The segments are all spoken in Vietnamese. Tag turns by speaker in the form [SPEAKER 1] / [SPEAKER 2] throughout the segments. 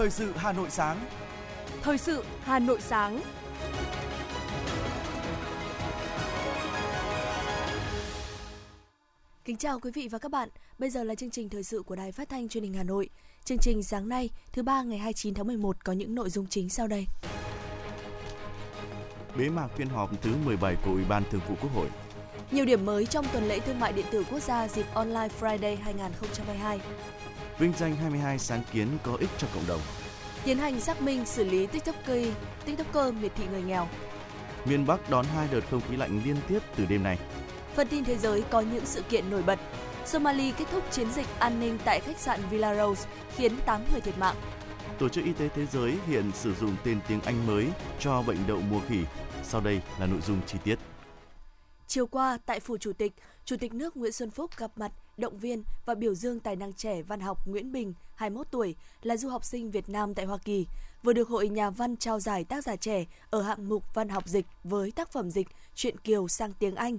[SPEAKER 1] Thời sự Hà Nội sáng.
[SPEAKER 2] Thời sự Hà Nội sáng. Kính chào quý vị và các bạn. Bây giờ là chương trình thời sự của Đài Phát thanh Truyền hình Hà Nội. Chương trình sáng nay, thứ ba ngày 29 tháng 11 có những nội dung chính sau đây.
[SPEAKER 1] Bế mạc phiên họp thứ 17 của Ủy ban Thường vụ Quốc hội.
[SPEAKER 2] Nhiều điểm mới trong tuần lễ thương mại điện tử quốc gia dịp Online Friday 2022.
[SPEAKER 1] Vinh danh 22 sáng kiến có ích cho cộng đồng.
[SPEAKER 2] Tiến hành xác minh xử lý TikToker, TikToker miệt thị người nghèo.
[SPEAKER 1] Miền Bắc đón hai đợt không khí lạnh liên tiếp từ đêm nay.
[SPEAKER 2] Phần tin thế giới có những sự kiện nổi bật. Somali kết thúc chiến dịch an ninh tại khách sạn Villa Rose khiến 8 người thiệt mạng.
[SPEAKER 1] Tổ chức Y tế Thế giới hiện sử dụng tên tiếng Anh mới cho bệnh đậu mùa khỉ. Sau đây là nội dung chi tiết.
[SPEAKER 2] Chiều qua, tại Phủ Chủ tịch, Chủ tịch nước Nguyễn Xuân Phúc gặp mặt, động viên và biểu dương tài năng trẻ văn học Nguyễn Bình, 21 tuổi, là du học sinh Việt Nam tại Hoa Kỳ, vừa được Hội Nhà văn trao giải tác giả trẻ ở hạng mục văn học dịch với tác phẩm dịch Chuyện Kiều sang tiếng Anh.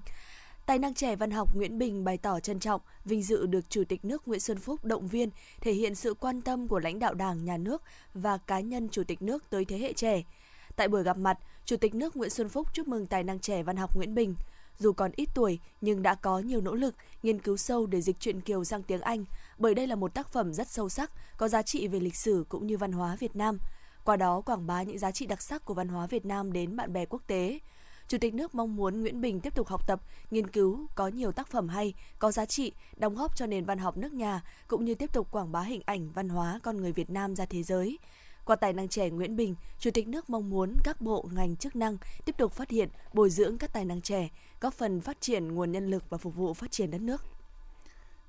[SPEAKER 2] Tài năng trẻ văn học Nguyễn Bình bày tỏ trân trọng, vinh dự được Chủ tịch nước Nguyễn Xuân Phúc động viên, thể hiện sự quan tâm của lãnh đạo Đảng, Nhà nước và cá nhân Chủ tịch nước tới thế hệ trẻ. Tại buổi gặp mặt, Chủ tịch nước Nguyễn Xuân Phúc chúc mừng tài năng trẻ văn học Nguyễn Bình. Dù còn ít tuổi nhưng đã có nhiều nỗ lực, nghiên cứu sâu để dịch truyện Kiều sang tiếng Anh, bởi đây là một tác phẩm rất sâu sắc, có giá trị về lịch sử cũng như văn hóa Việt Nam. Qua đó quảng bá những giá trị đặc sắc của văn hóa Việt Nam đến bạn bè quốc tế. Chủ tịch nước mong muốn Nguyễn Bình tiếp tục học tập, nghiên cứu, có nhiều tác phẩm hay, có giá trị, đóng góp cho nền văn học nước nhà, cũng như tiếp tục quảng bá hình ảnh văn hóa con người Việt Nam ra thế giới. Qua tài năng trẻ Nguyễn Bình, Chủ tịch nước mong muốn các bộ ngành chức năng tiếp tục phát hiện, bồi dưỡng các tài năng trẻ, góp phần phát triển nguồn nhân lực và phục vụ phát triển đất nước.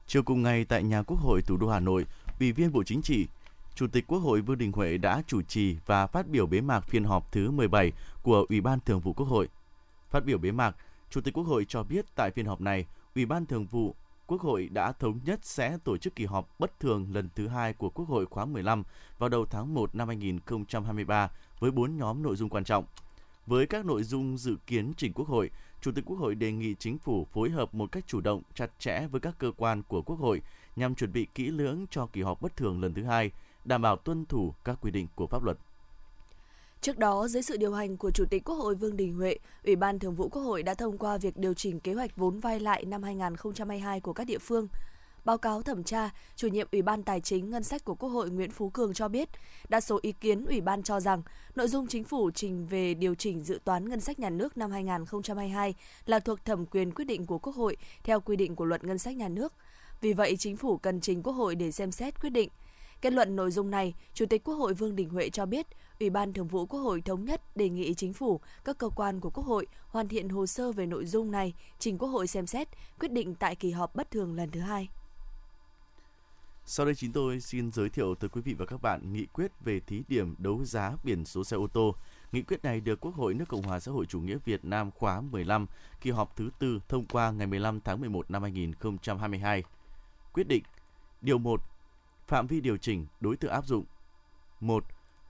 [SPEAKER 1] Chiều cùng ngày tại nhà Quốc hội thủ đô Hà Nội, Ủy viên Bộ Chính trị, Chủ tịch Quốc hội Vương Đình Huệ đã chủ trì và phát biểu bế mạc phiên họp thứ 17 của Ủy ban Thường vụ Quốc hội. Phát biểu bế mạc, Chủ tịch Quốc hội cho biết tại phiên họp này, Ủy ban Thường vụ Quốc hội đã thống nhất sẽ tổ chức kỳ họp bất thường lần thứ hai của Quốc hội khóa 15 vào đầu tháng 1 năm 2023 với 4 nhóm nội dung quan trọng. Với các nội dung dự kiến trình Quốc hội, Chủ tịch Quốc hội đề nghị chính phủ phối hợp một cách chủ động, chặt chẽ với các cơ quan của Quốc hội nhằm chuẩn bị kỹ lưỡng cho kỳ họp bất thường lần thứ hai, đảm bảo tuân thủ các quy định của pháp luật.
[SPEAKER 2] Trước đó, dưới sự điều hành của Chủ tịch Quốc hội Vương Đình Huệ, Ủy ban Thường vụ Quốc hội đã thông qua việc điều chỉnh kế hoạch vốn vay lại năm 2022 của các địa phương. Báo cáo thẩm tra, chủ nhiệm Ủy ban Tài chính Ngân sách của Quốc hội Nguyễn Phú Cường cho biết, đa số ý kiến Ủy ban cho rằng nội dung chính phủ trình về điều chỉnh dự toán ngân sách nhà nước năm 2022 là thuộc thẩm quyền quyết định của Quốc hội theo quy định của Luật Ngân sách nhà nước. Vì vậy, chính phủ cần trình Quốc hội để xem xét quyết định. Kết luận nội dung này, Chủ tịch Quốc hội Vương Đình Huệ cho biết, Ủy ban Thường vụ Quốc hội thống nhất đề nghị chính phủ, các cơ quan của Quốc hội hoàn thiện hồ sơ về nội dung này, trình Quốc hội xem xét, quyết định tại kỳ họp bất thường lần thứ hai.
[SPEAKER 1] Sau đây chúng tôi xin giới thiệu tới quý vị và các bạn nghị quyết về thí điểm đấu giá biển số xe ô tô. Nghị quyết này được Quốc hội nước Cộng hòa xã hội chủ nghĩa Việt Nam khóa 15, kỳ họp thứ tư thông qua ngày 15 tháng 11 năm 2022. Quyết định Điều 1. Phạm vi điều chỉnh, đối tượng áp dụng 1.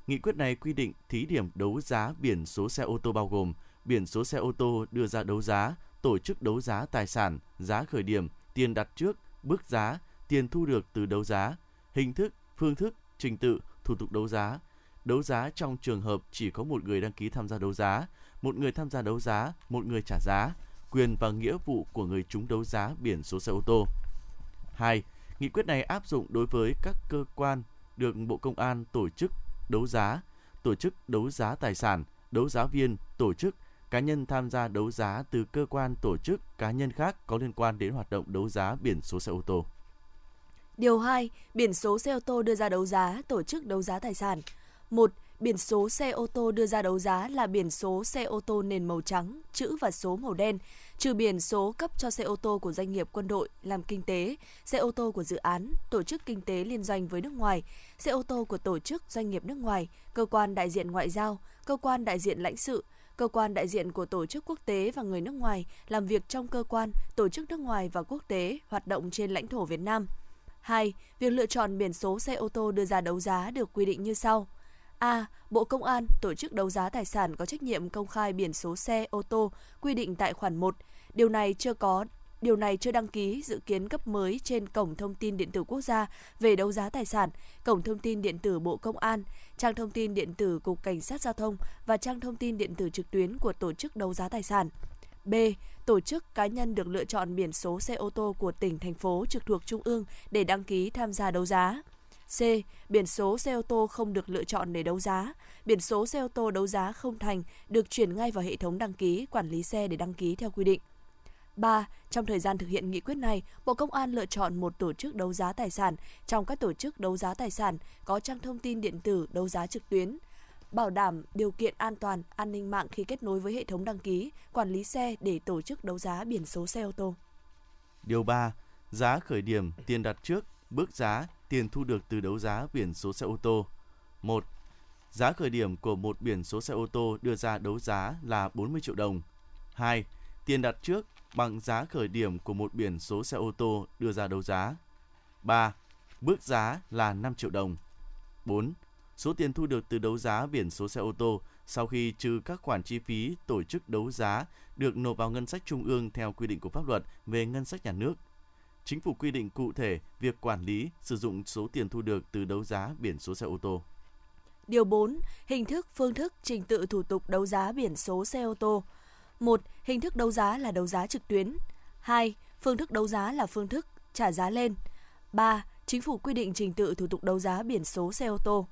[SPEAKER 1] Nghị quyết này quy định thí điểm đấu giá biển số xe ô tô bao gồm biển số xe ô tô đưa ra đấu giá, tổ chức đấu giá tài sản, giá khởi điểm, tiền đặt trước, bước giá, tiền thu được từ đấu giá, hình thức, phương thức, trình tự, thủ tục đấu giá. Đấu giá trong trường hợp chỉ có một người đăng ký tham gia đấu giá, một người tham gia đấu giá, một người trả giá, quyền và nghĩa vụ của người trúng đấu giá biển số xe ô tô. 2. Nghị quyết này áp dụng đối với các cơ quan được Bộ Công an tổ chức đấu giá, tổ chức đấu giá tài sản, đấu giá viên, tổ chức, cá nhân tham gia đấu giá từ cơ quan tổ chức cá nhân khác có liên quan đến hoạt động đấu giá biển số xe ô tô.
[SPEAKER 2] Điều 2. Biển số xe ô tô đưa ra đấu giá, tổ chức đấu giá tài sản. 1. Biển số xe ô tô đưa ra đấu giá là biển số xe ô tô nền màu trắng, chữ và số màu đen, trừ biển số cấp cho xe ô tô của doanh nghiệp quân đội làm kinh tế, xe ô tô của dự án, tổ chức kinh tế liên doanh với nước ngoài, xe ô tô của tổ chức doanh nghiệp nước ngoài, cơ quan đại diện ngoại giao, cơ quan đại diện lãnh sự, cơ quan đại diện của tổ chức quốc tế và người nước ngoài làm việc trong cơ quan, tổ chức nước ngoài và quốc tế hoạt động trên lãnh thổ Việt Nam. 2. Việc lựa chọn biển số xe ô tô đưa ra đấu giá được quy định như sau. A. Bộ Công an tổ chức đấu giá tài sản có trách nhiệm công khai biển số xe ô tô quy định tại khoản 1. Điều này chưa có điều này chưa đăng ký dự kiến cấp mới trên Cổng Thông tin Điện tử Quốc gia về đấu giá tài sản, Cổng Thông tin Điện tử Bộ Công an, trang thông tin điện tử Cục Cảnh sát Giao thông và trang thông tin điện tử trực tuyến của tổ chức đấu giá tài sản. B. Tổ chức cá nhân được lựa chọn biển số xe ô tô của tỉnh, thành phố trực thuộc Trung ương để đăng ký tham gia đấu giá. C. Biển số xe ô tô không được lựa chọn để đấu giá. Biển số xe ô tô đấu giá không thành được chuyển ngay vào hệ thống đăng ký quản lý xe để đăng ký theo quy định. 3. Trong thời gian thực hiện nghị quyết này, Bộ Công an lựa chọn một tổ chức đấu giá tài sản trong các tổ chức đấu giá tài sản có trang thông tin điện tử đấu giá trực tuyến, bảo đảm điều kiện an toàn, an ninh mạng khi kết nối với hệ thống đăng ký, quản lý xe để tổ chức đấu giá biển số xe ô tô.
[SPEAKER 1] Điều 3. Giá khởi điểm, tiền đặt trước, bước giá, tiền thu được từ đấu giá biển số xe ô tô. 1. Giá khởi điểm của một biển số xe ô tô đưa ra đấu giá là 40 triệu đồng. 2. Tiền đặt trước bằng giá khởi điểm của một biển số xe ô tô đưa ra đấu giá. 3. Bước giá là 5 triệu đồng. 4. Số tiền thu được từ đấu giá biển số xe ô tô sau khi trừ các khoản chi phí tổ chức đấu giá được nộp vào ngân sách trung ương theo quy định của pháp luật về ngân sách nhà nước. Chính phủ quy định cụ thể việc quản lý, sử dụng số tiền thu được từ đấu giá biển số xe ô tô.
[SPEAKER 2] Điều 4. Hình thức, phương thức, trình tự thủ tục đấu giá biển số xe ô tô. 1. Hình thức đấu giá là đấu giá trực tuyến. 2. Phương thức đấu giá là phương thức trả giá lên. 3. Chính phủ quy định trình tự thủ tục đấu giá biển số xe ô tô.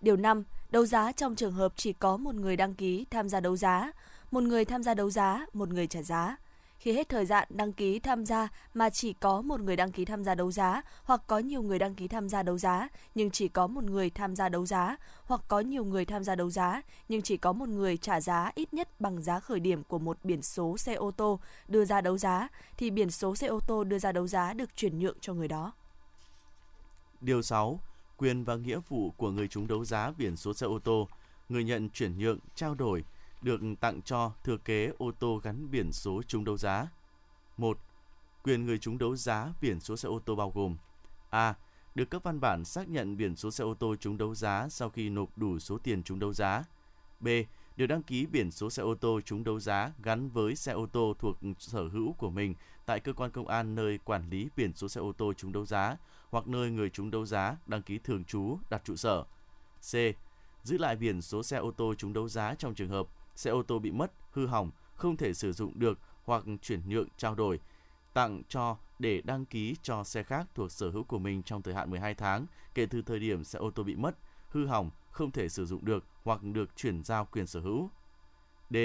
[SPEAKER 2] Điều 5. Đấu giá trong trường hợp chỉ có một người đăng ký tham gia đấu giá, một người tham gia đấu giá, một người trả giá. Khi hết thời gian đăng ký tham gia mà chỉ có một người đăng ký tham gia đấu giá hoặc có nhiều người đăng ký tham gia đấu giá nhưng chỉ có một người tham gia đấu giá hoặc có nhiều người tham gia đấu giá nhưng chỉ có một người trả giá ít nhất bằng giá khởi điểm của một biển số xe ô tô đưa ra đấu giá thì biển số xe ô tô đưa ra đấu giá được chuyển nhượng cho người đó.
[SPEAKER 1] Điều 6. Quyền và nghĩa vụ của người chúng đấu giá biển số xe ô tô, người nhận chuyển nhượng, trao đổi được tặng cho thừa kế ô tô gắn biển số trúng đấu giá. 1. Quyền người trúng đấu giá biển số xe ô tô bao gồm A. Được cấp văn bản xác nhận biển số xe ô tô trúng đấu giá sau khi nộp đủ số tiền trúng đấu giá. B. Được đăng ký biển số xe ô tô trúng đấu giá gắn với xe ô tô thuộc sở hữu của mình tại cơ quan công an nơi quản lý biển số xe ô tô trúng đấu giá hoặc nơi người trúng đấu giá đăng ký thường trú, đặt trụ sở. C. Giữ lại biển số xe ô tô trúng đấu giá trong trường hợp xe ô tô bị mất, hư hỏng, không thể sử dụng được hoặc chuyển nhượng trao đổi, tặng cho để đăng ký cho xe khác thuộc sở hữu của mình trong thời hạn 12 tháng kể từ thời điểm xe ô tô bị mất, hư hỏng, không thể sử dụng được hoặc được chuyển giao quyền sở hữu. D.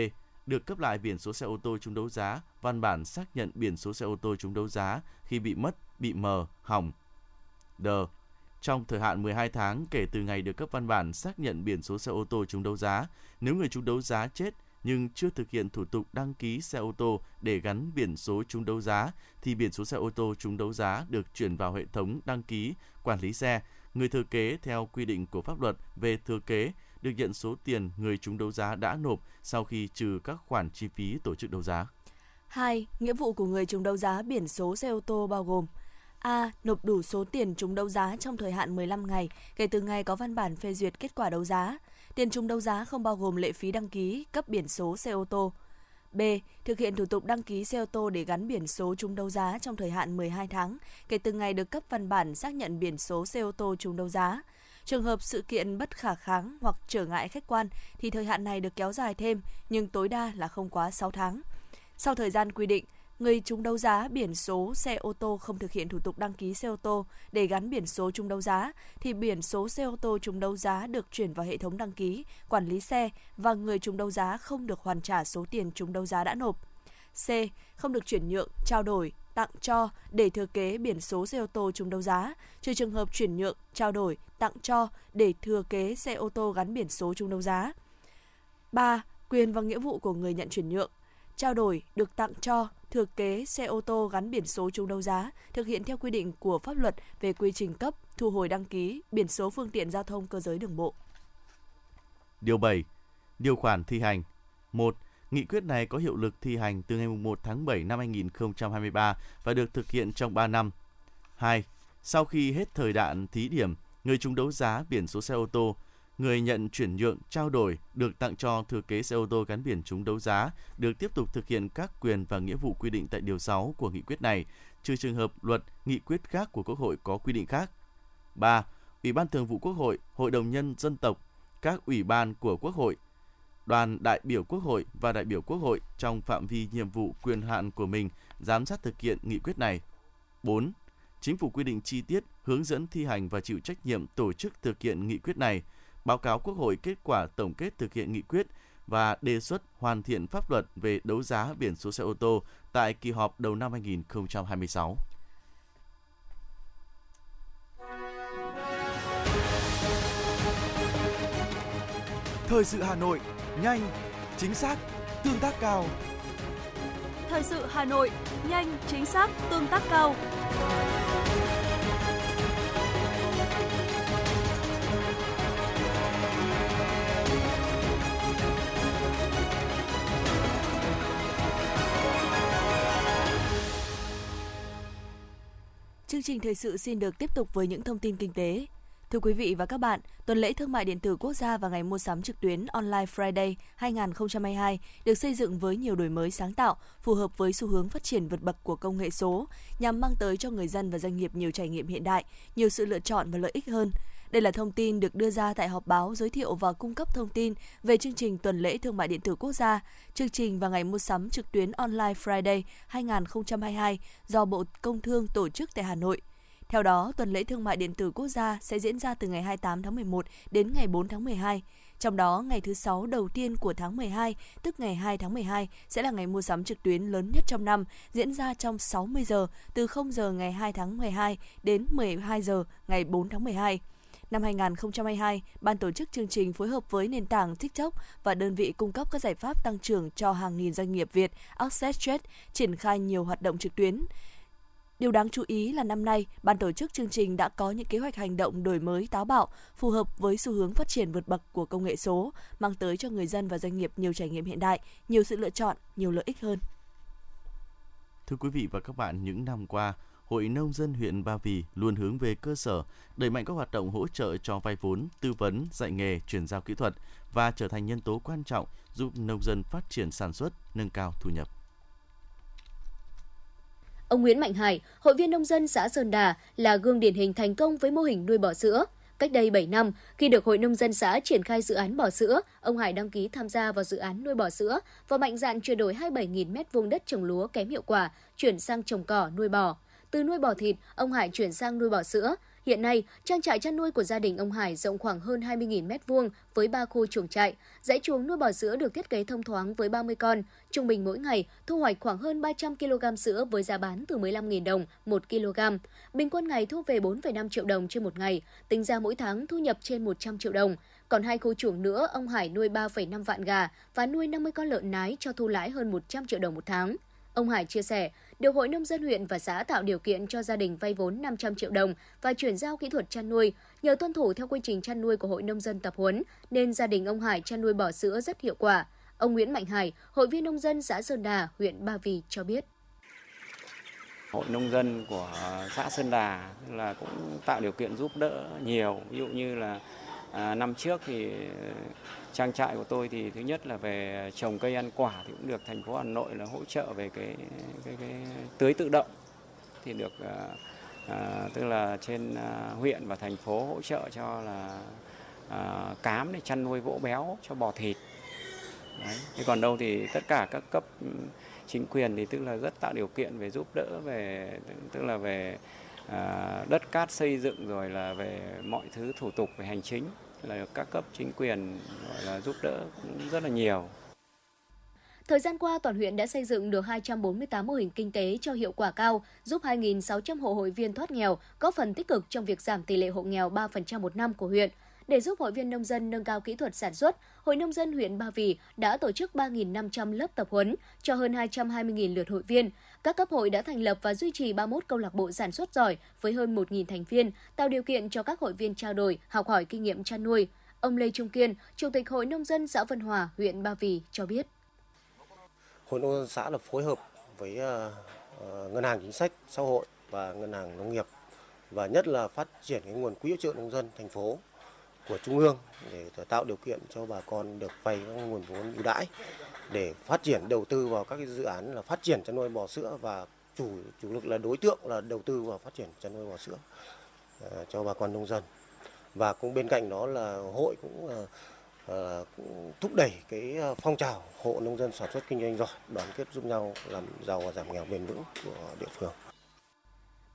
[SPEAKER 1] Được cấp lại biển số xe ô tô trúng đấu giá, văn bản xác nhận biển số xe ô tô trúng đấu giá khi bị mất, bị mờ, hỏng. D. Trong thời hạn 12 tháng kể từ ngày được cấp văn bản xác nhận biển số xe ô tô trúng đấu giá, nếu người trúng đấu giá chết nhưng chưa thực hiện thủ tục đăng ký xe ô tô để gắn biển số trúng đấu giá thì biển số xe ô tô trúng đấu giá được chuyển vào hệ thống đăng ký quản lý xe. Người thừa kế theo quy định của pháp luật về thừa kế được nhận số tiền người trúng đấu giá đã nộp sau khi trừ các khoản chi phí tổ chức đấu giá.
[SPEAKER 2] 2. Nghĩa vụ của người trúng đấu giá biển số xe ô tô bao gồm A. Nộp đủ số tiền trúng đấu giá trong thời hạn 15 ngày kể từ ngày có văn bản phê duyệt kết quả đấu giá. Tiền trúng đấu giá không bao gồm lệ phí đăng ký, cấp biển số xe ô tô. B. Thực hiện thủ tục đăng ký xe ô tô để gắn biển số trúng đấu giá trong thời hạn 12 tháng kể từ ngày được cấp văn bản xác nhận biển số xe ô tô trúng đấu giá. Trường hợp sự kiện bất khả kháng hoặc trở ngại khách quan thì thời hạn này được kéo dài thêm nhưng tối đa là không quá 6 tháng. Sau thời gian quy định, người trúng đấu giá biển số xe ô tô không thực hiện thủ tục đăng ký xe ô tô để gắn biển số trúng đấu giá thì biển số xe ô tô trúng đấu giá được chuyển vào hệ thống đăng ký, quản lý xe và người trúng đấu giá không được hoàn trả số tiền trúng đấu giá đã nộp. C. Không được chuyển nhượng, trao đổi, tặng cho để thừa kế biển số xe ô tô trúng đấu giá, trừ trường hợp chuyển nhượng, trao đổi, tặng cho để thừa kế xe ô tô gắn biển số trúng đấu giá. 3. Quyền và nghĩa vụ của người nhận chuyển nhượng trao đổi được tặng cho thừa kế xe ô tô gắn biển số trúng đấu giá thực hiện theo quy định của pháp luật về quy trình cấp, thu hồi đăng ký biển số phương tiện giao thông cơ giới đường bộ.
[SPEAKER 1] Điều 7. Điều khoản thi hành 1. Nghị quyết này có hiệu lực thi hành từ ngày 1 tháng 7 năm 2023 và được thực hiện trong 3 năm. 2. Sau khi hết thời đạn thí điểm, người trúng đấu giá biển số xe ô tô người nhận chuyển nhượng trao đổi được tặng cho thừa kế xe ô tô gắn biển trúng đấu giá được tiếp tục thực hiện các quyền và nghĩa vụ quy định tại điều 6 của nghị quyết này, trừ trường hợp luật, nghị quyết khác của Quốc hội có quy định khác. 3. Ủy ban Thường vụ Quốc hội, Hội đồng nhân dân tộc, các ủy ban của Quốc hội, đoàn đại biểu Quốc hội và đại biểu Quốc hội trong phạm vi nhiệm vụ quyền hạn của mình giám sát thực hiện nghị quyết này. 4. Chính phủ quy định chi tiết, hướng dẫn thi hành và chịu trách nhiệm tổ chức thực hiện nghị quyết này, báo cáo Quốc hội kết quả tổng kết thực hiện nghị quyết và đề xuất hoàn thiện pháp luật về đấu giá biển số xe ô tô tại kỳ họp đầu năm 2026.
[SPEAKER 3] Thời sự Hà Nội, nhanh, chính xác, tương tác cao.
[SPEAKER 2] Thời sự Hà Nội, nhanh, chính xác, tương tác cao. Chương trình thời sự xin được tiếp tục với những thông tin kinh tế. Thưa quý vị và các bạn, tuần lễ thương mại điện tử quốc gia và ngày mua sắm trực tuyến Online Friday 2022 được xây dựng với nhiều đổi mới sáng tạo, phù hợp với xu hướng phát triển vượt bậc của công nghệ số, nhằm mang tới cho người dân và doanh nghiệp nhiều trải nghiệm hiện đại, nhiều sự lựa chọn và lợi ích hơn. Đây là thông tin được đưa ra tại họp báo giới thiệu và cung cấp thông tin về chương trình tuần lễ thương mại điện tử quốc gia, chương trình và ngày mua sắm trực tuyến Online Friday 2022 do Bộ Công Thương tổ chức tại Hà Nội. Theo đó, tuần lễ thương mại điện tử quốc gia sẽ diễn ra từ ngày 28 tháng 11 đến ngày 4 tháng 12. Trong đó, ngày thứ sáu đầu tiên của tháng 12, tức ngày 2 tháng 12, sẽ là ngày mua sắm trực tuyến lớn nhất trong năm, diễn ra trong 60 giờ, từ 0 giờ ngày 2 tháng 12 đến 12 giờ ngày 4 tháng 12. Năm 2022, ban tổ chức chương trình phối hợp với nền tảng TikTok và đơn vị cung cấp các giải pháp tăng trưởng cho hàng nghìn doanh nghiệp Việt, access trade triển khai nhiều hoạt động trực tuyến. Điều đáng chú ý là năm nay, ban tổ chức chương trình đã có những kế hoạch hành động đổi mới táo bạo, phù hợp với xu hướng phát triển vượt bậc của công nghệ số, mang tới cho người dân và doanh nghiệp nhiều trải nghiệm hiện đại, nhiều sự lựa chọn, nhiều lợi ích hơn.
[SPEAKER 1] Thưa quý vị và các bạn, những năm qua, Hội Nông dân huyện Ba Vì luôn hướng về cơ sở, đẩy mạnh các hoạt động hỗ trợ cho vay vốn, tư vấn, dạy nghề, chuyển giao kỹ thuật và trở thành nhân tố quan trọng giúp nông dân phát triển sản xuất, nâng cao thu nhập.
[SPEAKER 4] Ông Nguyễn Mạnh Hải, hội viên nông dân xã Sơn Đà là gương điển hình thành công với mô hình nuôi bò sữa. Cách đây 7 năm, khi được Hội Nông dân xã triển khai dự án bò sữa, ông Hải đăng ký tham gia vào dự án nuôi bò sữa và mạnh dạn chuyển đổi 27.000 mét vuông đất trồng lúa kém hiệu quả, chuyển sang trồng cỏ nuôi bò. Từ nuôi bò thịt, ông Hải chuyển sang nuôi bò sữa. Hiện nay, trang trại chăn nuôi của gia đình ông Hải rộng khoảng hơn 20.000 m2 với 3 khu chuồng trại. Dãy chuồng nuôi bò sữa được thiết kế thông thoáng với 30 con. Trung bình mỗi ngày thu hoạch khoảng hơn 300 kg sữa với giá bán từ 15.000 đồng 1 kg. Bình quân ngày thu về 4,5 triệu đồng trên một ngày, tính ra mỗi tháng thu nhập trên 100 triệu đồng. Còn hai khu chuồng nữa, ông Hải nuôi 3,5 vạn gà và nuôi 50 con lợn nái cho thu lãi hơn 100 triệu đồng một tháng. Ông Hải chia sẻ, được Hội Nông dân huyện và xã tạo điều kiện cho gia đình vay vốn 500 triệu đồng và chuyển giao kỹ thuật chăn nuôi. Nhờ tuân thủ theo quy trình chăn nuôi của Hội Nông dân tập huấn, nên gia đình ông Hải chăn nuôi bò sữa rất hiệu quả. Ông Nguyễn Mạnh Hải, hội viên nông dân xã Sơn Đà, huyện Ba Vì cho biết.
[SPEAKER 5] Hội nông dân của xã Sơn Đà là cũng tạo điều kiện giúp đỡ nhiều, ví dụ như là à, năm trước thì trang trại của tôi thì thứ nhất là về trồng cây ăn quả thì cũng được thành phố Hà Nội là hỗ trợ về cái cái, cái tưới tự động thì được à, à, tức là trên à, huyện và thành phố hỗ trợ cho là à, cám để chăn nuôi vỗ béo cho bò thịt. Đấy. Thế còn đâu thì tất cả các cấp ừ, chính quyền thì tức là rất tạo điều kiện về giúp đỡ về tức là về à, đất cát xây dựng rồi là về mọi thứ thủ tục về hành chính là các cấp chính quyền gọi là giúp đỡ cũng rất là nhiều.
[SPEAKER 4] Thời gian qua, toàn huyện đã xây dựng được 248 mô hình kinh tế cho hiệu quả cao, giúp 2.600 hộ hội viên thoát nghèo, góp phần tích cực trong việc giảm tỷ lệ hộ nghèo 3% một năm của huyện. Để giúp hội viên nông dân nâng cao kỹ thuật sản xuất, Hội Nông dân huyện Ba Vì đã tổ chức 3.500 lớp tập huấn cho hơn 220.000 lượt hội viên. Các cấp hội đã thành lập và duy trì 31 câu lạc bộ sản xuất giỏi với hơn 1.000 thành viên, tạo điều kiện cho các hội viên trao đổi, học hỏi kinh nghiệm chăn nuôi. Ông Lê Trung Kiên, Chủ tịch Hội Nông dân xã Vân Hòa, huyện Ba Vì cho biết.
[SPEAKER 6] Hội Nông dân xã là phối hợp với ờ, ờ, Ngân hàng Chính sách Xã hội và Ngân hàng Nông nghiệp và nhất là phát triển cái nguồn quỹ hỗ trợ nông dân thành phố của trung ương để tạo điều kiện cho bà con được vay các nguồn vốn ưu đãi để phát triển đầu tư vào các cái dự án là phát triển chăn nuôi bò sữa và chủ chủ lực là đối tượng là đầu tư vào phát triển chăn nuôi bò sữa ờ, cho bà con nông dân và cũng bên cạnh đó là hội cũng, uh, cũng thúc đẩy cái phong trào hộ nông dân sản xuất kinh doanh giỏi đoàn kết giúp nhau làm giàu và giảm nghèo bền vững của địa phương.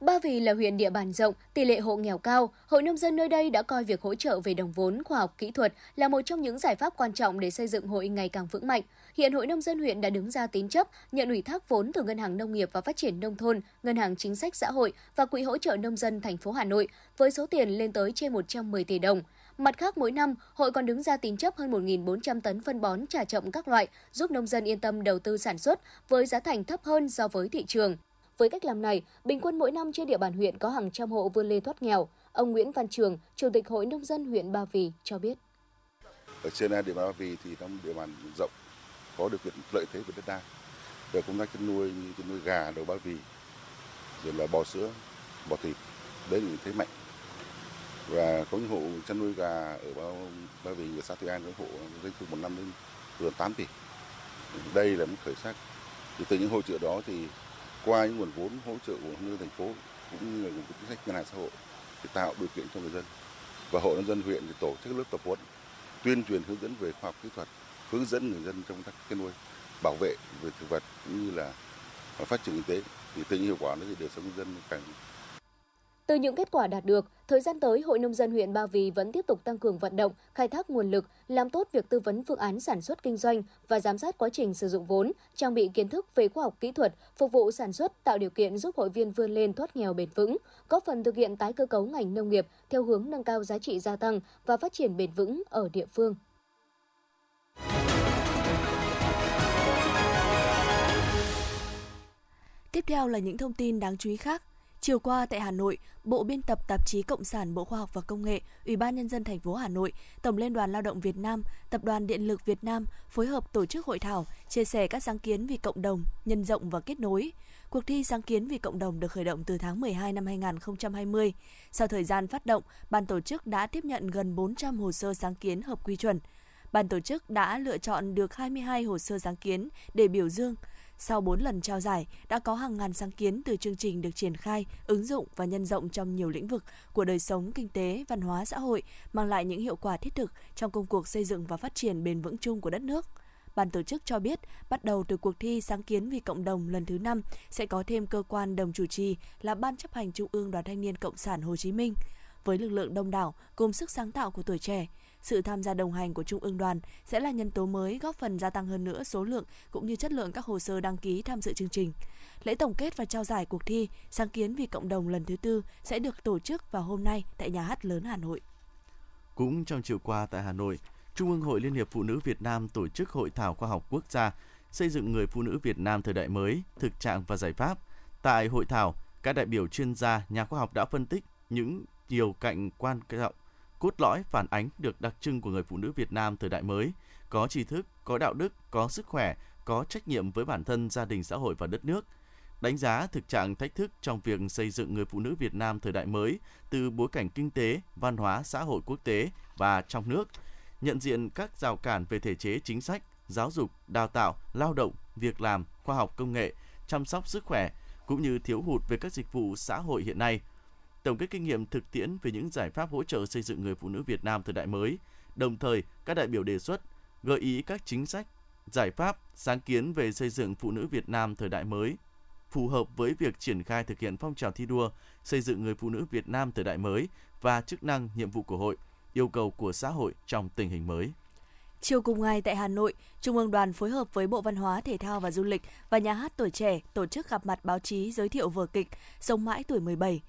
[SPEAKER 4] Ba Vì là huyện địa bàn rộng, tỷ lệ hộ nghèo cao, hội nông dân nơi đây đã coi việc hỗ trợ về đồng vốn, khoa học kỹ thuật là một trong những giải pháp quan trọng để xây dựng hội ngày càng vững mạnh. Hiện Hội nông dân huyện đã đứng ra tín chấp, nhận ủy thác vốn từ Ngân hàng Nông nghiệp và Phát triển nông thôn, Ngân hàng Chính sách xã hội và Quỹ hỗ trợ nông dân thành phố Hà Nội với số tiền lên tới trên 110 tỷ đồng. Mặt khác, mỗi năm, hội còn đứng ra tín chấp hơn 1.400 tấn phân bón trà chậm các loại, giúp nông dân yên tâm đầu tư sản xuất với giá thành thấp hơn so với thị trường. Với cách làm này, bình quân mỗi năm trên địa bàn huyện có hàng trăm hộ vươn lên thoát nghèo. Ông Nguyễn Văn Trường, Chủ tịch Hội Nông dân huyện Ba Vì cho biết.
[SPEAKER 7] Ở trên địa bàn Ba Vì thì trong địa bàn rộng có điều kiện lợi thế về đất đai. Về công tác chăn nuôi như chăn nuôi gà đầu Ba Vì, rồi là bò sữa, bò thịt, đấy là thế mạnh. Và có những hộ chăn nuôi gà ở Ba, Ba Vì ở xã Tuy An có hộ doanh thu một năm đến gần 8 tỷ. Đây là một khởi sắc. Thì từ những hỗ trợ đó thì qua những nguồn vốn hỗ trợ của nhân thành phố cũng như là nguồn chính sách ngân hàng xã hội để tạo điều kiện cho người dân. Và hội nông dân huyện thì tổ chức lớp tập huấn, tuyên truyền hướng dẫn về khoa học kỹ thuật, hướng dẫn người dân trong các chăn nuôi, bảo vệ về thực vật cũng như là phát triển kinh tế. Thì từ hiệu quả nó thì đời sống dân càng
[SPEAKER 4] từ những kết quả đạt được, thời gian tới, Hội Nông dân huyện Ba Vì vẫn tiếp tục tăng cường vận động, khai thác nguồn lực, làm tốt việc tư vấn phương án sản xuất kinh doanh và giám sát quá trình sử dụng vốn, trang bị kiến thức về khoa học kỹ thuật, phục vụ sản xuất, tạo điều kiện giúp hội viên vươn lên thoát nghèo bền vững, góp phần thực hiện tái cơ cấu ngành nông nghiệp theo hướng nâng cao giá trị gia tăng và phát triển bền vững ở địa phương.
[SPEAKER 2] Tiếp theo là những thông tin đáng chú ý khác. Chiều qua tại Hà Nội, Bộ Biên tập Tạp chí Cộng sản Bộ Khoa học và Công nghệ, Ủy ban nhân dân thành phố Hà Nội, Tổng Liên đoàn Lao động Việt Nam, Tập đoàn Điện lực Việt Nam phối hợp tổ chức hội thảo chia sẻ các sáng kiến vì cộng đồng, nhân rộng và kết nối. Cuộc thi sáng kiến vì cộng đồng được khởi động từ tháng 12 năm 2020. Sau thời gian phát động, ban tổ chức đã tiếp nhận gần 400 hồ sơ sáng kiến hợp quy chuẩn. Ban tổ chức đã lựa chọn được 22 hồ sơ sáng kiến để biểu dương, sau 4 lần trao giải, đã có hàng ngàn sáng kiến từ chương trình được triển khai, ứng dụng và nhân rộng trong nhiều lĩnh vực của đời sống kinh tế, văn hóa xã hội, mang lại những hiệu quả thiết thực trong công cuộc xây dựng và phát triển bền vững chung của đất nước. Ban tổ chức cho biết, bắt đầu từ cuộc thi sáng kiến vì cộng đồng lần thứ 5 sẽ có thêm cơ quan đồng chủ trì là Ban chấp hành Trung ương Đoàn Thanh niên Cộng sản Hồ Chí Minh. Với lực lượng đông đảo cùng sức sáng tạo của tuổi trẻ, sự tham gia đồng hành của Trung ương đoàn sẽ là nhân tố mới góp phần gia tăng hơn nữa số lượng cũng như chất lượng các hồ sơ đăng ký tham dự chương trình. Lễ tổng kết và trao giải cuộc thi Sáng kiến vì cộng đồng lần thứ tư sẽ được tổ chức vào hôm nay tại Nhà hát lớn Hà Nội.
[SPEAKER 1] Cũng trong chiều qua tại Hà Nội, Trung ương Hội Liên hiệp Phụ nữ Việt Nam tổ chức hội thảo khoa học quốc gia xây dựng người phụ nữ Việt Nam thời đại mới, thực trạng và giải pháp. Tại hội thảo, các đại biểu chuyên gia, nhà khoa học đã phân tích những nhiều cạnh quan trọng cốt lõi phản ánh được đặc trưng của người phụ nữ Việt Nam thời đại mới, có tri thức, có đạo đức, có sức khỏe, có trách nhiệm với bản thân, gia đình, xã hội và đất nước. Đánh giá thực trạng thách thức trong việc xây dựng người phụ nữ Việt Nam thời đại mới từ bối cảnh kinh tế, văn hóa, xã hội quốc tế và trong nước, nhận diện các rào cản về thể chế chính sách, giáo dục, đào tạo, lao động, việc làm, khoa học công nghệ, chăm sóc sức khỏe cũng như thiếu hụt về các dịch vụ xã hội hiện nay – tổng kết kinh nghiệm thực tiễn về những giải pháp hỗ trợ xây dựng người phụ nữ Việt Nam thời đại mới. Đồng thời, các đại biểu đề xuất gợi ý các chính sách, giải pháp, sáng kiến về xây dựng phụ nữ Việt Nam thời đại mới phù hợp với việc triển khai thực hiện phong trào thi đua xây dựng người phụ nữ Việt Nam thời đại mới và chức năng nhiệm vụ của hội, yêu cầu của xã hội trong tình hình mới.
[SPEAKER 2] Chiều cùng ngày tại Hà Nội, Trung ương đoàn phối hợp với Bộ Văn hóa, Thể thao và Du lịch và Nhà hát Tuổi Trẻ tổ chức gặp mặt báo chí giới thiệu vở kịch Sống mãi tuổi 17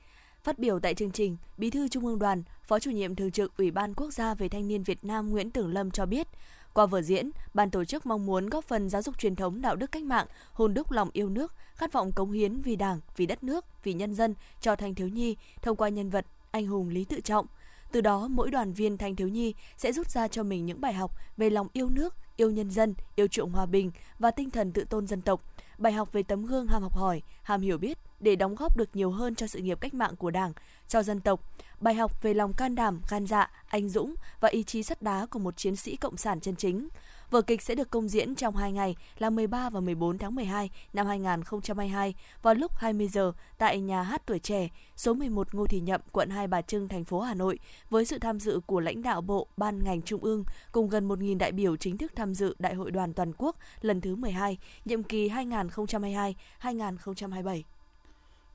[SPEAKER 2] Phát biểu tại chương trình, Bí thư Trung ương Đoàn, Phó chủ nhiệm thường trực Ủy ban Quốc gia về Thanh niên Việt Nam Nguyễn Tưởng Lâm cho biết, qua vở diễn, ban tổ chức mong muốn góp phần giáo dục truyền thống đạo đức cách mạng, hồn đúc lòng yêu nước, khát vọng cống hiến vì Đảng, vì đất nước, vì nhân dân cho thanh thiếu nhi thông qua nhân vật anh hùng Lý Tự Trọng. Từ đó, mỗi đoàn viên thanh thiếu nhi sẽ rút ra cho mình những bài học về lòng yêu nước, yêu nhân dân, yêu chuộng hòa bình và tinh thần tự tôn dân tộc, bài học về tấm gương ham học hỏi, ham hiểu biết, để đóng góp được nhiều hơn cho sự nghiệp cách mạng của Đảng, cho dân tộc. Bài học về lòng can đảm, gan dạ, anh dũng và ý chí sắt đá của một chiến sĩ cộng sản chân chính. Vở kịch sẽ được công diễn trong 2 ngày là 13 và 14 tháng 12 năm 2022 vào lúc 20 giờ tại nhà hát tuổi trẻ số 11 Ngô Thị Nhậm, quận Hai Bà Trưng, thành phố Hà Nội với sự tham dự của lãnh đạo bộ, ban ngành trung ương cùng gần 1.000 đại biểu chính thức tham dự Đại hội đoàn toàn quốc lần thứ 12, nhiệm kỳ 2022-2027.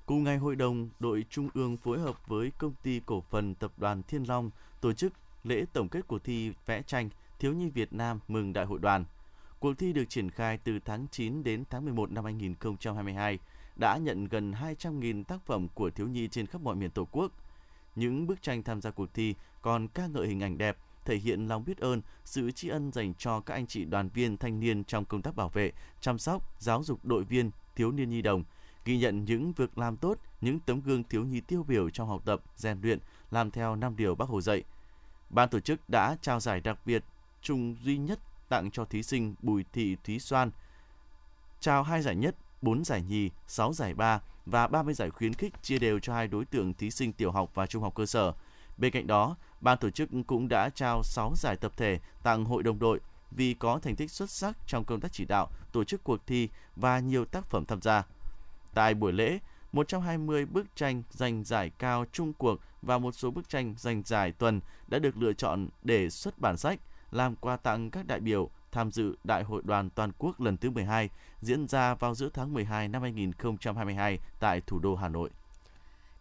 [SPEAKER 1] Cùng ngày hội đồng đội trung ương phối hợp với công ty cổ phần tập đoàn Thiên Long tổ chức lễ tổng kết cuộc thi vẽ tranh Thiếu nhi Việt Nam mừng Đại hội đoàn. Cuộc thi được triển khai từ tháng 9 đến tháng 11 năm 2022, đã nhận gần 200.000 tác phẩm của thiếu nhi trên khắp mọi miền Tổ quốc. Những bức tranh tham gia cuộc thi còn ca ngợi hình ảnh đẹp, thể hiện lòng biết ơn, sự tri ân dành cho các anh chị đoàn viên thanh niên trong công tác bảo vệ, chăm sóc, giáo dục đội viên, thiếu niên nhi đồng, ghi nhận những việc làm tốt, những tấm gương thiếu nhi tiêu biểu trong học tập, rèn luyện, làm theo năm điều Bác Hồ dạy. Ban tổ chức đã trao giải đặc biệt chung duy nhất tặng cho thí sinh Bùi Thị Thúy Soan. Trao hai giải nhất, 4 giải nhì, 6 giải ba và 30 giải khuyến khích chia đều cho hai đối tượng thí sinh tiểu học và trung học cơ sở. Bên cạnh đó, ban tổ chức cũng đã trao 6 giải tập thể tặng hội đồng đội vì có thành tích xuất sắc trong công tác chỉ đạo, tổ chức cuộc thi và nhiều tác phẩm tham gia. Tại buổi lễ, 120 bức tranh giành giải cao trung cuộc và một số bức tranh giành giải tuần đã được lựa chọn để xuất bản sách làm quà tặng các đại biểu tham dự Đại hội đoàn toàn quốc lần thứ 12 diễn ra vào giữa tháng 12 năm 2022 tại thủ đô Hà Nội.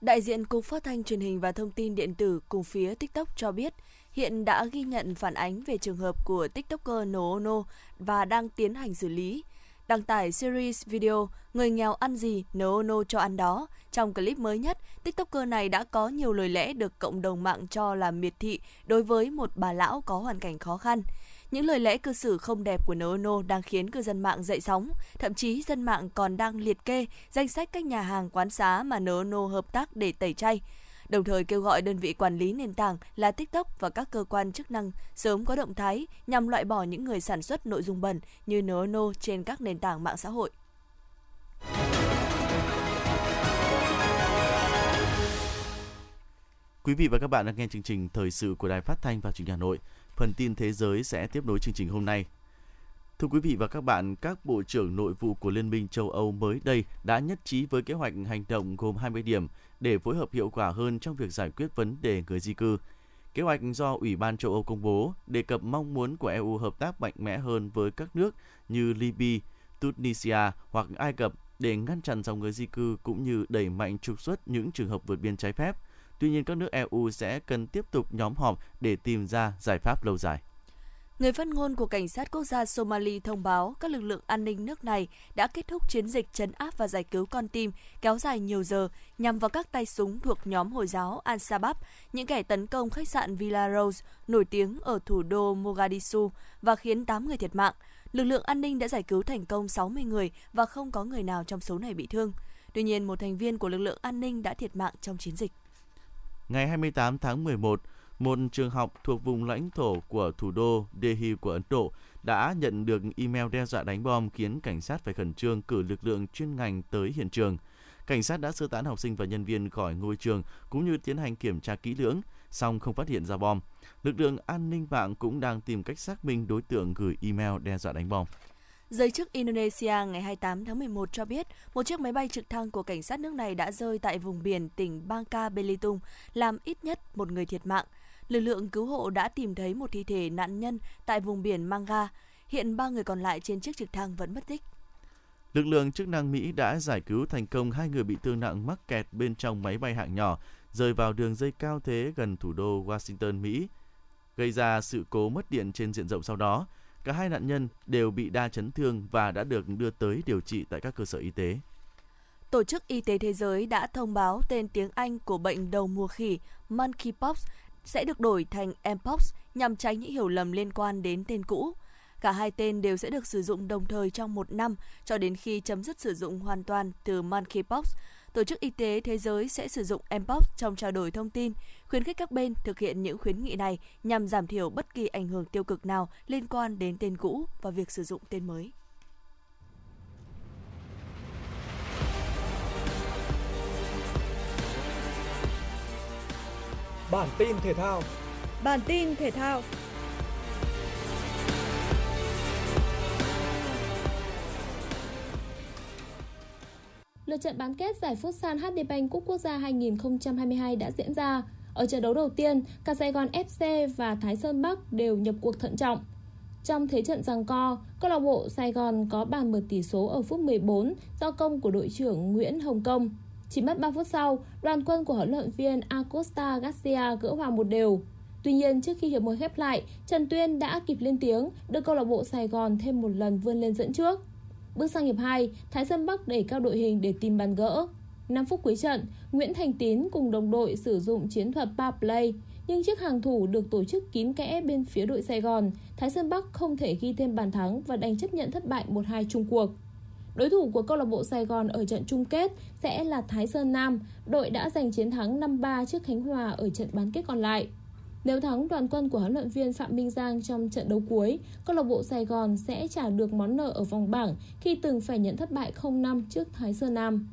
[SPEAKER 2] Đại diện Cục Phát thanh Truyền hình và Thông tin Điện tử cùng phía TikTok cho biết, hiện đã ghi nhận phản ánh về trường hợp của TikToker Noono và đang tiến hành xử lý đăng tải series video Người nghèo ăn gì, nô nô cho ăn đó. Trong clip mới nhất, TikToker này đã có nhiều lời lẽ được cộng đồng mạng cho là miệt thị đối với một bà lão có hoàn cảnh khó khăn. Những lời lẽ cư xử không đẹp của Noono đang khiến cư dân mạng dậy sóng, thậm chí dân mạng còn đang liệt kê danh sách các nhà hàng quán xá mà Noono hợp tác để tẩy chay đồng thời kêu gọi đơn vị quản lý nền tảng là TikTok và các cơ quan chức năng sớm có động thái nhằm loại bỏ những người sản xuất nội dung bẩn như nô trên các nền tảng mạng xã hội.
[SPEAKER 1] Quý vị và các bạn đang nghe chương trình Thời sự của Đài Phát thanh và Truyền hình Hà Nội. Phần tin thế giới sẽ tiếp nối chương trình hôm nay. Thưa quý vị và các bạn, các bộ trưởng nội vụ của Liên minh châu Âu mới đây đã nhất trí với kế hoạch hành động gồm 20 điểm để phối hợp hiệu quả hơn trong việc giải quyết vấn đề người di cư. Kế hoạch do Ủy ban châu Âu công bố đề cập mong muốn của EU hợp tác mạnh mẽ hơn với các nước như Libya, Tunisia hoặc Ai Cập để ngăn chặn dòng người di cư cũng như đẩy mạnh trục xuất những trường hợp vượt biên trái phép. Tuy nhiên, các nước EU sẽ cần tiếp tục nhóm họp để tìm ra giải pháp lâu dài.
[SPEAKER 2] Người phát ngôn của Cảnh sát Quốc gia Somali thông báo các lực lượng an ninh nước này đã kết thúc chiến dịch chấn áp và giải cứu con tim kéo dài nhiều giờ nhằm vào các tay súng thuộc nhóm Hồi giáo Al-Shabaab, những kẻ tấn công khách sạn Villa Rose nổi tiếng ở thủ đô Mogadishu và khiến 8 người thiệt mạng. Lực lượng an ninh đã giải cứu thành công 60 người và không có người nào trong số này bị thương. Tuy nhiên, một thành viên của lực lượng an ninh đã thiệt mạng trong chiến dịch.
[SPEAKER 1] Ngày 28 tháng 11, một trường học thuộc vùng lãnh thổ của thủ đô Delhi của Ấn Độ đã nhận được email đe dọa đánh bom khiến cảnh sát phải khẩn trương cử lực lượng chuyên ngành tới hiện trường. Cảnh sát đã sơ tán học sinh và nhân viên khỏi ngôi trường cũng như tiến hành kiểm tra kỹ lưỡng, song không phát hiện ra bom. Lực lượng an ninh mạng cũng đang tìm cách xác minh đối tượng gửi email đe dọa đánh bom.
[SPEAKER 2] Giới chức Indonesia ngày 28 tháng 11 cho biết một chiếc máy bay trực thăng của cảnh sát nước này đã rơi tại vùng biển tỉnh Bangka Belitung, làm ít nhất một người thiệt mạng lực lượng cứu hộ đã tìm thấy một thi thể nạn nhân tại vùng biển Manga. Hiện ba người còn lại trên chiếc trực thăng vẫn mất tích.
[SPEAKER 1] Lực lượng chức năng Mỹ đã giải cứu thành công hai người bị thương nặng mắc kẹt bên trong máy bay hạng nhỏ rơi vào đường dây cao thế gần thủ đô Washington, Mỹ, gây ra sự cố mất điện trên diện rộng sau đó. Cả hai nạn nhân đều bị đa chấn thương và đã được đưa tới điều trị tại các cơ sở y tế.
[SPEAKER 2] Tổ chức Y tế Thế giới đã thông báo tên tiếng Anh của bệnh đầu mùa khỉ monkeypox sẽ được đổi thành Mpox nhằm tránh những hiểu lầm liên quan đến tên cũ. Cả hai tên đều sẽ được sử dụng đồng thời trong một năm cho đến khi chấm dứt sử dụng hoàn toàn từ monkeypox. Tổ chức Y tế Thế giới sẽ sử dụng Mpox trong trao đổi thông tin, khuyến khích các bên thực hiện những khuyến nghị này nhằm giảm thiểu bất kỳ ảnh hưởng tiêu cực nào liên quan đến tên cũ và việc sử dụng tên mới.
[SPEAKER 8] Bản tin thể thao.
[SPEAKER 9] Bản tin thể thao.
[SPEAKER 10] Lượt trận bán kết giải Futsal HD Bank Cúp Quốc gia 2022 đã diễn ra. Ở trận đấu đầu tiên, cả Sài Gòn FC và Thái Sơn Bắc đều nhập cuộc thận trọng. Trong thế trận giằng co, câu lạc bộ Sài Gòn có bàn mở tỷ số ở phút 14 do công của đội trưởng Nguyễn Hồng Công. Chỉ mất 3 phút sau, đoàn quân của huấn luyện viên Acosta Garcia gỡ hòa một đều. Tuy nhiên, trước khi hiệp một khép lại, Trần Tuyên đã kịp lên tiếng, đưa câu lạc bộ Sài Gòn thêm một lần vươn lên dẫn trước. Bước sang hiệp 2, Thái Sơn Bắc đẩy cao đội hình để tìm bàn gỡ. 5 phút cuối trận, Nguyễn Thành Tín cùng đồng đội sử dụng chiến thuật power play, nhưng chiếc hàng thủ được tổ chức kín kẽ bên phía đội Sài Gòn, Thái Sơn Bắc không thể ghi thêm bàn thắng và đành chấp nhận thất bại 1-2 chung cuộc. Đối thủ của câu lạc bộ Sài Gòn ở trận chung kết sẽ là Thái Sơn Nam, đội đã giành chiến thắng 5-3 trước Khánh Hòa ở trận bán kết còn lại. Nếu thắng đoàn quân của huấn luyện viên Phạm Minh Giang trong trận đấu cuối, câu lạc bộ Sài Gòn sẽ trả được món nợ ở vòng bảng khi từng phải nhận thất bại 0-5 trước Thái Sơn Nam.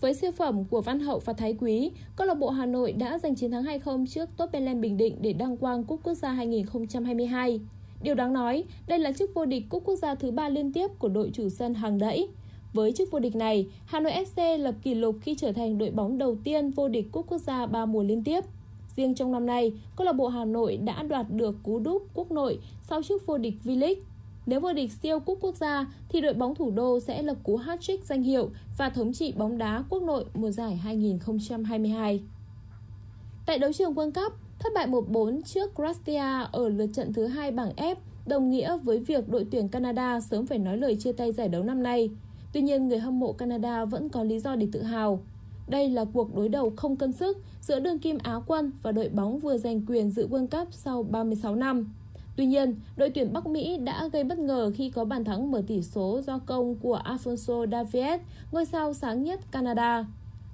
[SPEAKER 10] Với siêu phẩm của Văn Hậu và Thái Quý, câu lạc bộ Hà Nội đã giành chiến thắng 2-0 trước Tottenham Bình Định để đăng quang Cúp Quốc gia 2022. Điều đáng nói, đây là chức vô địch Cúp Quốc gia thứ ba liên tiếp của đội chủ sân hàng đẫy. Với chức vô địch này, Hà Nội FC lập kỷ lục khi trở thành đội bóng đầu tiên vô địch Cúp Quốc gia 3 mùa liên tiếp. Riêng trong năm nay, câu lạc bộ Hà Nội đã đoạt được cú đúp quốc nội sau chức vô địch V-League. Nếu vô địch siêu cúp quốc gia thì đội bóng thủ đô sẽ lập cú hat-trick danh hiệu và thống trị bóng đá quốc nội mùa giải 2022. Tại đấu trường World Cup, thất bại 1-4 trước Croatia ở lượt trận thứ hai bảng F đồng nghĩa với việc đội tuyển Canada sớm phải nói lời chia tay giải đấu năm nay. Tuy nhiên, người hâm mộ Canada vẫn có lý do để tự hào. Đây là cuộc đối đầu không cân sức giữa đương kim Á quân và đội bóng vừa giành quyền dự World Cup sau 36 năm. Tuy nhiên, đội tuyển Bắc Mỹ đã gây bất ngờ khi có bàn thắng mở tỷ số do công của Alfonso Davies, ngôi sao sáng nhất Canada.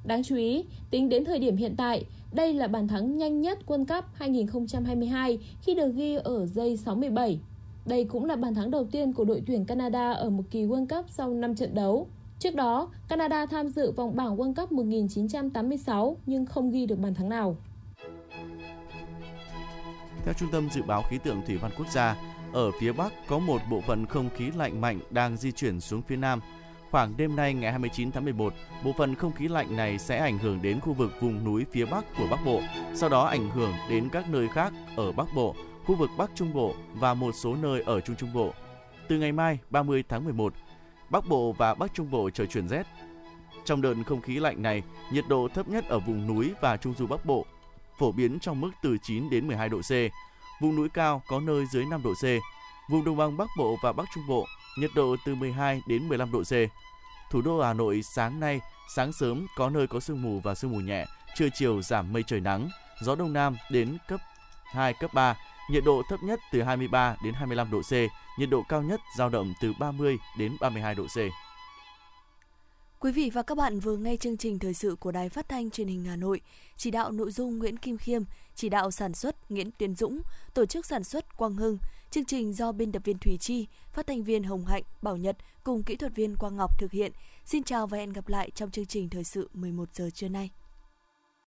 [SPEAKER 10] Đáng chú ý, tính đến thời điểm hiện tại, đây là bàn thắng nhanh nhất World Cup 2022 khi được ghi ở giây 67. Đây cũng là bàn thắng đầu tiên của đội tuyển Canada ở một kỳ World Cup sau 5 trận đấu. Trước đó, Canada tham dự vòng bảng World Cup 1986 nhưng không ghi được bàn thắng nào.
[SPEAKER 1] Theo Trung tâm Dự báo Khí tượng Thủy văn Quốc gia, ở phía Bắc có một bộ phận không khí lạnh mạnh đang di chuyển xuống phía Nam. Khoảng đêm nay ngày 29 tháng 11, bộ phận không khí lạnh này sẽ ảnh hưởng đến khu vực vùng núi phía Bắc của Bắc Bộ, sau đó ảnh hưởng đến các nơi khác ở Bắc Bộ, khu vực Bắc Trung Bộ và một số nơi ở Trung Trung Bộ. Từ ngày mai 30 tháng 11, Bắc Bộ và Bắc Trung Bộ trời chuyển rét. Trong đợt không khí lạnh này, nhiệt độ thấp nhất ở vùng núi và Trung du Bắc Bộ phổ biến trong mức từ 9 đến 12 độ C. Vùng núi cao có nơi dưới 5 độ C. Vùng đồng bằng Bắc Bộ và Bắc Trung Bộ, nhiệt độ từ 12 đến 15 độ C. Thủ đô Hà Nội sáng nay, sáng sớm có nơi có sương mù và sương mù nhẹ, trưa chiều giảm mây trời nắng, gió đông nam đến cấp 2, cấp 3, nhiệt độ thấp nhất từ 23 đến 25 độ C, nhiệt độ cao nhất giao động từ 30 đến 32 độ C.
[SPEAKER 2] Quý vị và các bạn vừa nghe chương trình thời sự của Đài Phát thanh Truyền hình Hà Nội, chỉ đạo nội dung Nguyễn Kim Khiêm, chỉ đạo sản xuất Nguyễn Tiến Dũng, tổ chức sản xuất Quang Hưng, chương trình do biên tập viên Thủy Chi, phát thanh viên Hồng Hạnh, Bảo Nhật cùng kỹ thuật viên Quang Ngọc thực hiện. Xin chào và hẹn gặp lại trong chương trình thời sự 11 giờ trưa nay.